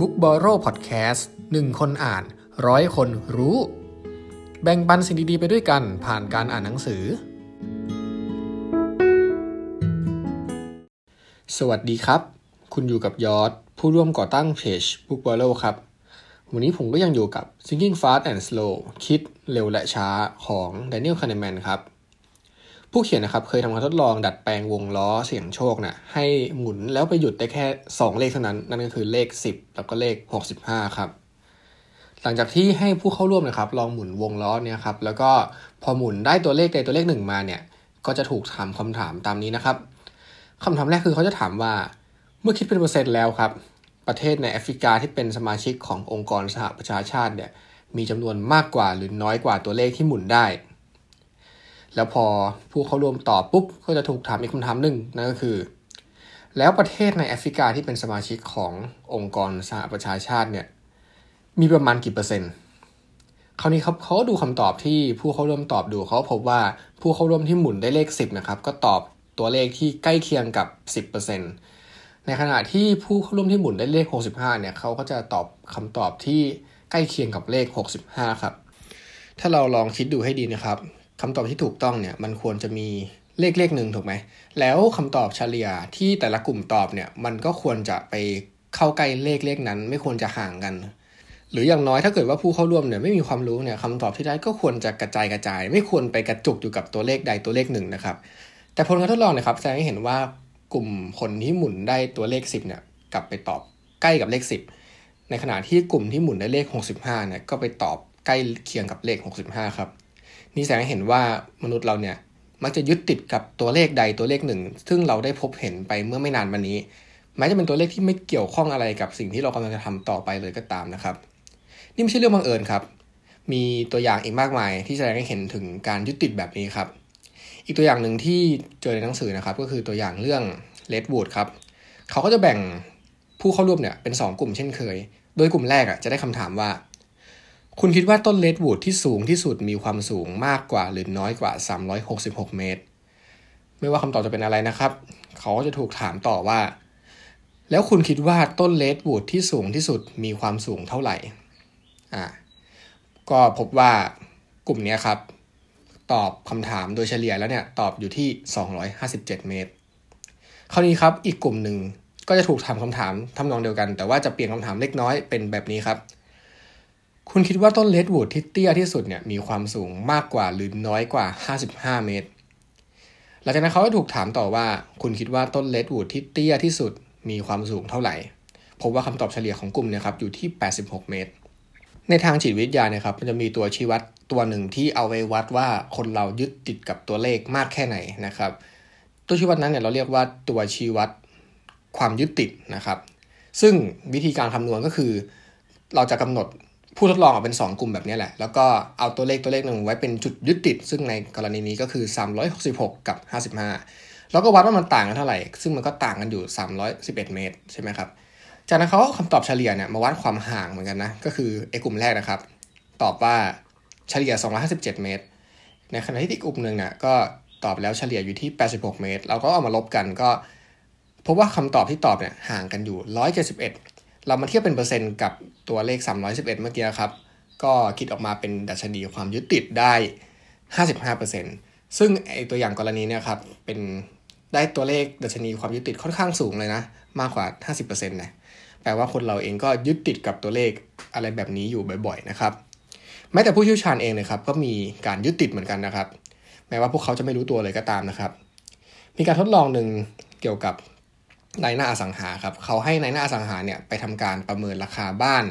Book b o r r o w Podcast หนึ่งคนอ่านร้อยคนรู้ แบ่งปันสิ่งดีๆไปด้วยกันผ่านการอ่านหนังสือ สวัสดีครับ คุณอยู่กับยอดผู้ร่วมก่อตั้งเพจ Book b o r r o w ครับ วันนี้ผมก็ยังอยู่กับ Thinking Fast and Slow คิดเร็วและช้าของ Daniel Kahneman ครับ ผู้เขียนนะครับเคยทำการทดลองดัดแปลงวงล้อเสี่ยงโชคนะ่ะให้หมุนแล้วไปหยุดได้แค่ 2 เลขเท่านั้น นั่นก็คือเลข 10 แล้วก็เลข 65 ครับ หลังจากที่ให้ผู้เข้าร่วมนะครับ ลองหมุนวงล้อเนี่ยครับแล้วก็พอหมุนได้ตัวเลขใดตัวเลขหนึ่งมาเนี่ยก็จะถูกถามคำถามตามนี้นะครับคำถามแรกคือเขาจะถามว่า เมื่อคิดเป็นเปอร์เซ็นต์แล้วครับ ประเทศในแอฟริกาที่เป็นสมาชิกขององค์กรสหประชาชาติเนี่ยมีจำนวนมากกว่าหรือน้อยกว่าตัวเลขที่หมุนได้ แล้วพอผู้เข้าร่วมตอบปุ๊บก็จะถูกถามอีกคำถามหนึ่งนั่นก็คือ แล้วประเทศในแอฟริกาที่เป็นสมาชิกขององค์กรสหประชาชาติเนี่ยมีประมาณกี่เปอร์เซ็นต์คราวนี้ครับเขาดูคำตอบที่ผู้เข้าร่วมตอบดูเขาพบว่าผู้เข้าร่วมที่หมุนได้เลข 10นะครับก็ตอบตัวเลขที่ใกล้เคียงกับ 10%ในขณะที่ผู้เข้าร่วมที่หมุนได้เลข 65เนี่ยเขาก็จะตอบคำตอบที่ใกล้เคียงกับเลข 65 ครับ ถ้าเราลองคิดดูให้ดีนะครับ คำตอบที่ถูกต้องเนี่ยมันควรจะมีเลขเลขหนึ่งถูกไหม แล้วคำตอบเฉลี่ยที่แต่ละกลุ่มตอบเนี่ยมันก็ควรจะไปเข้าใกล้เลขเลขนั้น ไม่ควรจะห่างกัน หรืออย่างน้อยถ้าเกิดว่าผู้เข้าร่วมเนี่ยไม่มีความรู้เนี่ยคำตอบที่ได้ก็ควรจะกระจายกระจาย ไม่ควรไปกระจุกอยู่กับตัวเลขใดตัวเลขหนึ่งนะครับ แต่ผลการทดลองนะครับแสดงให้เห็นว่ากลุ่มคนที่หมุนได้ตัวเลข 10เนี่ยกลับไปตอบใกล้กับเลข 10 ในขณะที่กลุ่มที่หมุนได้เลข 65เนี่ยก็ไปตอบใกล้เคียงกับเลข 65 ครับ นี่แสดงให้เห็นว่ามนุษย์เราเนี่ยมักจะยึดติดกับตัวเลขใดตัวเลขหนึ่ง ซึ่งเราได้พบเห็นไปเมื่อไม่นานมานี้แม้จะเป็นตัวเลขที่ไม่เกี่ยวข้องอะไรกับสิ่งที่เรากำลังจะทำต่อไปเลยก็ตามนะครับ นี่ไม่ใช่เรื่องบังเอิญครับ มีตัวอย่างอีกมากมายที่แสดงให้เห็นถึงการยึดติดแบบนี้ครับ อีกตัวอย่างหนึ่งที่เจอในหนังสือนะครับ ก็คือตัวอย่างเรื่องเลดวูดครับเขาก็จะแบ่งผู้เข้าร่วมเนี่ยเป็น 2 กลุ่มเช่นเคย โดยกลุ่มแรกอะจะได้คำถามว่า คุณคิดว่าต้นเลดวูดที่สูงที่สุดมีความสูงมากกว่าหรือน้อยกว่า 366 เมตร ไม่ว่าคำตอบจะเป็นอะไรนะครับ เขาก็จะถูกถามต่อว่า แล้วคุณคิดว่าต้นเลดวูดที่สูงที่สุดมีความสูงเท่าไหร่อ่าก็พบว่ากลุ่มนี้ครับ ตอบคำถามโดยเฉลี่ยแล้วเนี่ย ตอบอยู่ที่ 257 เมตร คราวนี้ครับอีกกลุ่มหนึ่งก็จะถูกถามคำถามทำนองเดียวกัน แต่ว่าจะเปลี่ยนคำถามเล็กน้อยเป็นแบบนี้ครับ คุณคิดว่าต้นเลดวูดที่เตี้ยที่สุดเนี่ยมีความสูงมากกว่าหรือน้อยกว่า 55 เมตร หลังจากนั้นเขาก็ถูกถามต่อว่า คุณคิดว่าต้นเลดวูดที่เตี้ยที่สุดมีความสูงเท่าไหร่พบว่าคำตอบเฉลี่ยของกลุ่มเนี่ยครับอยู่ที่ 86 เมตร ในทางจิตวิทยาเนี่ยครับมันจะมีตัวชี้วัดตัวหนึ่งที่เอาไว้วัดว่าคนเรายึดติดกับตัวเลขมากแค่ไหนนะครับ ตัวชี้วัดนั้นเนี่ยเราเรียกว่าตัวชี้วัดความยึดติดนะครับ ซึ่งวิธีการคำนวณก็คือ เราจะกำหนด ผู้ทดลองออกเป็น 2 กลุ่มแบบนี้แหละ แล้วก็เอาตัวเลขตัวเลขหนึ่งไว้เป็นจุดยึดติด ซึ่งในกรณีนี้ก็คือ 366 กับ 55 แล้วก็วัดว่ามันต่างกันเท่าไหร่ ซึ่งมันก็ต่างกันอยู่ 311 เมตรใช่ไหมครับ จากนั้นเขาคำตอบเฉลี่ยเนี่ยมาวัดความห่างเหมือนกันนะ ก็คือไอ้กลุ่มแรกนะครับ ตอบว่าเฉลี่ย 257 เมตร ในขณะที่อีกกลุ่มหนึ่งเนี่ยก็ตอบแล้วเฉลี่ยอยู่ที่ 86 เมตร เราก็เอามาลบกันก็พบว่าคำตอบที่ตอบเนี่ยห่างกันอยู่ 171 เรามาเทียบเป็นเปอร์เซ็นต์กับตัวเลข 311 เมื่อกี้ครับ ก็คิดออกมาเป็นดัชนีความยึดติดได้ 55%ซึ่งไอตัวอย่างกรณีเนี่ยครับเป็นได้ตัวเลขดัชนีความยึดติดค่อนข้างสูงเลยนะ มากกว่า 50%นะแปลว่าคนเราเองก็ยึดติดกับตัวเลขอะไรแบบนี้อยู่บ่อยๆนะครับแม้แต่ผู้เชี่ยวชาญเองนะครับก็มีการยึดติดเหมือนกันนะครับ แม้ว่าพวกเขาจะไม่รู้ตัวเลยก็ตามนะครับ มีการทดลองหนึ่งเกี่ยวกับ นายหน้าอสังหาครับเขาให้นายหน้าอสังหาเนี่ยไปทำการประเมินราคาบ้าน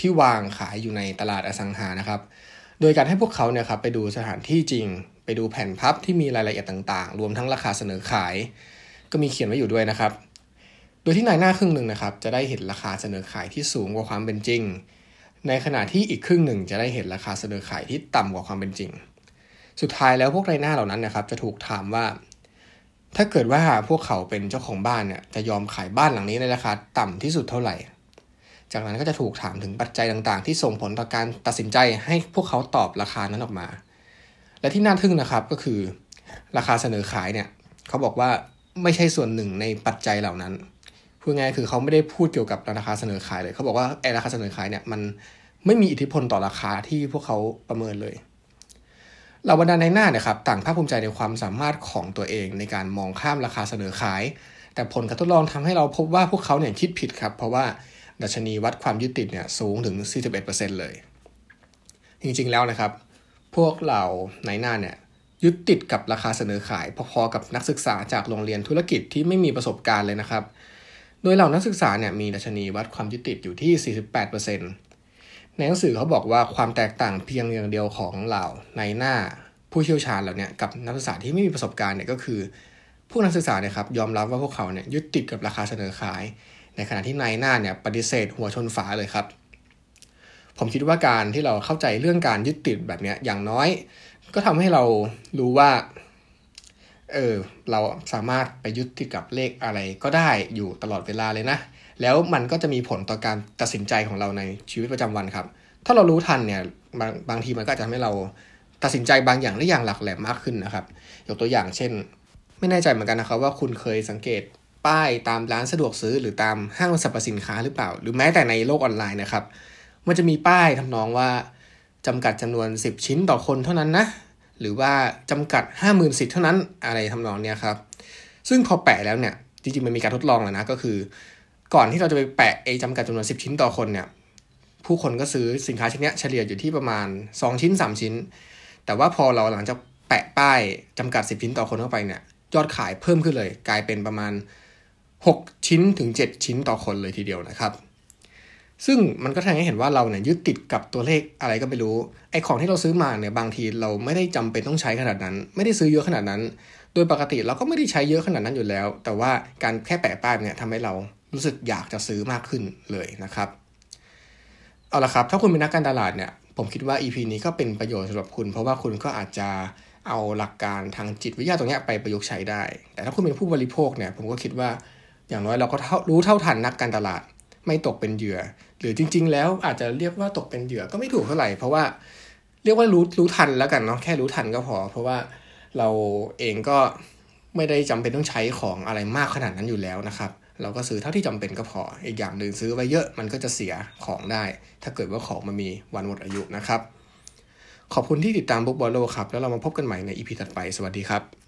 ที่วางขายอยู่ในตลาดอสังหานะครับ โดยการให้พวกเขาเนี่ยครับไปดูสถานที่จริง ไปดูแผ่นพับที่มีรายละเอียดต่างๆ รวมทั้งราคาเสนอขาย ก็มีเขียนไว้อยู่ด้วยนะครับ โดยที่นายหน้าครึ่งหนึ่งนะครับ จะได้เห็นราคาเสนอขายที่สูงกว่าความเป็นจริง ในขณะที่อีกครึ่งหนึ่งจะได้เห็นราคาเสนอขายที่ต่ำกว่าความเป็นจริง สุดท้ายแล้วพวกนายหน้าเหล่านั้นนะครับ จะถูกถามว่า ถ้าเกิดว่าพวกเขาเป็นเจ้าของบ้านเนี่ยจะยอมขายบ้านหลังนี้ในราคาต่ำที่สุดเท่าไหร่ จากนั้นก็จะถูกถามถึงปัจจัยต่างๆ ที่ส่งผลต่อการตัดสินใจให้พวกเขาตอบราคานั้นออกมา และที่น่าทึ่งนะครับก็คือ ราคาเสนอขายเนี่ยเขาบอกว่าไม่ใช่ส่วนหนึ่งในปัจจัยเหล่านั้นพูดง่ายคือเขาไม่ได้พูดเกี่ยวกับราคาเสนอขายเลยเขาบอกว่าไอ้ราคาเสนอขายเนี่ยมันไม่มีอิทธิพลต่อราคาที่พวกเขาประเมินเลย เหล่าบรรดาในหน้าเนี่ยครับต่างภาคภูมิใจในความสามารถของตัวเองในการมองข้ามราคาเสนอขาย แต่ผลการทดลองทำให้เราพบว่าพวกเขาเนี่ยคิดผิดครับ เพราะว่าดัชนีวัดความยึดติดเนี่ยสูงถึง 41%เลย จริงๆแล้วนะครับ พวกเหล่าในหน้าเนี่ยยึดติดกับราคาเสนอขาย พอๆกับนักศึกษาจากโรงเรียนธุรกิจที่ไม่มีประสบการณ์เลยนะครับ โดยเหล่านักศึกษาเนี่ยมีดัชนีวัดความยึดติดอยู่ที่ 48% ในหนังสือเขาบอกว่าความแตกต่างเพียงอย่างเดียวของเหล่าในหน้าผู้เชี่ยวชาญเหล่านี้กับนักศึกษาที่ไม่มีประสบการณ์เนี่ยก็คือ ผู้นักศึกษาเนี่ยครับยอมรับว่าพวกเขาเนี่ยยึดติดกับราคาเสนอขาย ในขณะที่นายหน้าเนี่ยปฏิเสธหัวชนฝาเลยครับ ผมคิดว่าการที่เราเข้าใจเรื่องการยึดติดแบบนี้อย่างน้อย ก็ทำให้เรารู้ว่า เออเราสามารถไปยึดติดกับเลขอะไรก็ได้อยู่ตลอดเวลาเลยนะ แล้วมันก็จะมีผลต่อการตัดสินใจของเราในชีวิตประจำวันครับ ถ้าเรารู้ทันเนี่ยบางบางทีมันก็จะทำให้เราตัดสินใจบางอย่างได้อย่างหลักแหลมมากขึ้นนะครับ ยกตัวอย่างเช่น ไม่แน่ใจเหมือนกันนะครับว่าคุณเคยสังเกตป้ายตามร้านสะดวกซื้อหรือตามห้างสรรพสินค้าหรือเปล่า หรือแม้แต่ในโลกออนไลน์นะครับ มันจะมีป้ายทำนองว่าจำกัดจำนวน 10 ชิ้นต่อคนเท่านั้นนะ หรือว่าจำกัด 50,000 สิทธิ์เท่านั้นอะไรทำนองเนี้ยครับ ซึ่งพอแปะแล้วเนี่ย จริงๆ มันมีการทดลองแล้วนะ ก็คือ ก่อนที่เราจะไปแปะไอ้จำกัดจำนวน 10 ชิ้นต่อคนเนี่ย ผู้คนก็ซื้อสินค้าชิ้นนี้เฉลี่ยอยู่ที่ประมาณ 2 ชิ้น 3 ชิ้น แต่ว่าพอเราหลังจากแปะป้ายจำกัด 10 ชิ้นต่อคนเข้าไปเนี่ย ยอดขายเพิ่มขึ้นเลย กลายเป็นประมาณ 6 ชิ้นถึง 7 ชิ้นต่อคนเลยทีเดียวนะครับ ซึ่งมันก็แสดงให้เห็นว่าเราเนี่ยยึดติดกับตัวเลขอะไรก็ไม่รู้ไอ้ของที่เราซื้อมาเนี่ยบางทีเราไม่ได้จำเป็นต้องใช้ขนาดนั้น ไม่ได้ซื้อเยอะขนาดนั้น โดยปกติเราก็ไม่ได้ใช้เยอะขนาดนั้นอยู่แล้ว แต่ว่าการแค่แปะป้ายเนี่ยทำให้เรารู้สึกอยากจะซื้อมากขึ้นเลยนะครับเอาละครับ ถ้าคุณเป็นนักการตลาดเนี่ยผมคิดว่า EP นี้ก็เป็นประโยชน์สำหรับคุณ เพราะว่าคุณก็อาจจะเอาหลักการทางจิตวิทยาตรงนี้ไปประยุกต์ใช้ได้ แต่ถ้าคุณเป็นผู้บริโภคเนี่ยผมก็คิดว่าอย่างน้อยเราก็รู้เท่าทันนักการตลาด ไม่ตกเป็นเหยื่อ หรือจริง ๆ แล้วอาจจะเรียกว่าตกเป็นเหยื่อก็ไม่ถูกเท่าไหร่เพราะว่าเรียกว่ารู้รู้ทันแล้วกันเนาะแค่รู้ทันก็พอ เพราะว่าเราเองก็ไม่ได้จำเป็นต้องใช้ของอะไรมากขนาดนั้นอยู่แล้วนะครับ เราก็ซื้อเท่าที่จำเป็นก็พอ อีกอย่างหนึ่งซื้อไว้เยอะมันก็จะเสียของได้ ถ้าเกิดว่าของมันมีวันหมดอายุนะครับ ขอบคุณที่ติดตามบุ๊กบอลโลครับ แล้วเรามาพบกันใหม่ในอีพีถัดไป สวัสดีครับ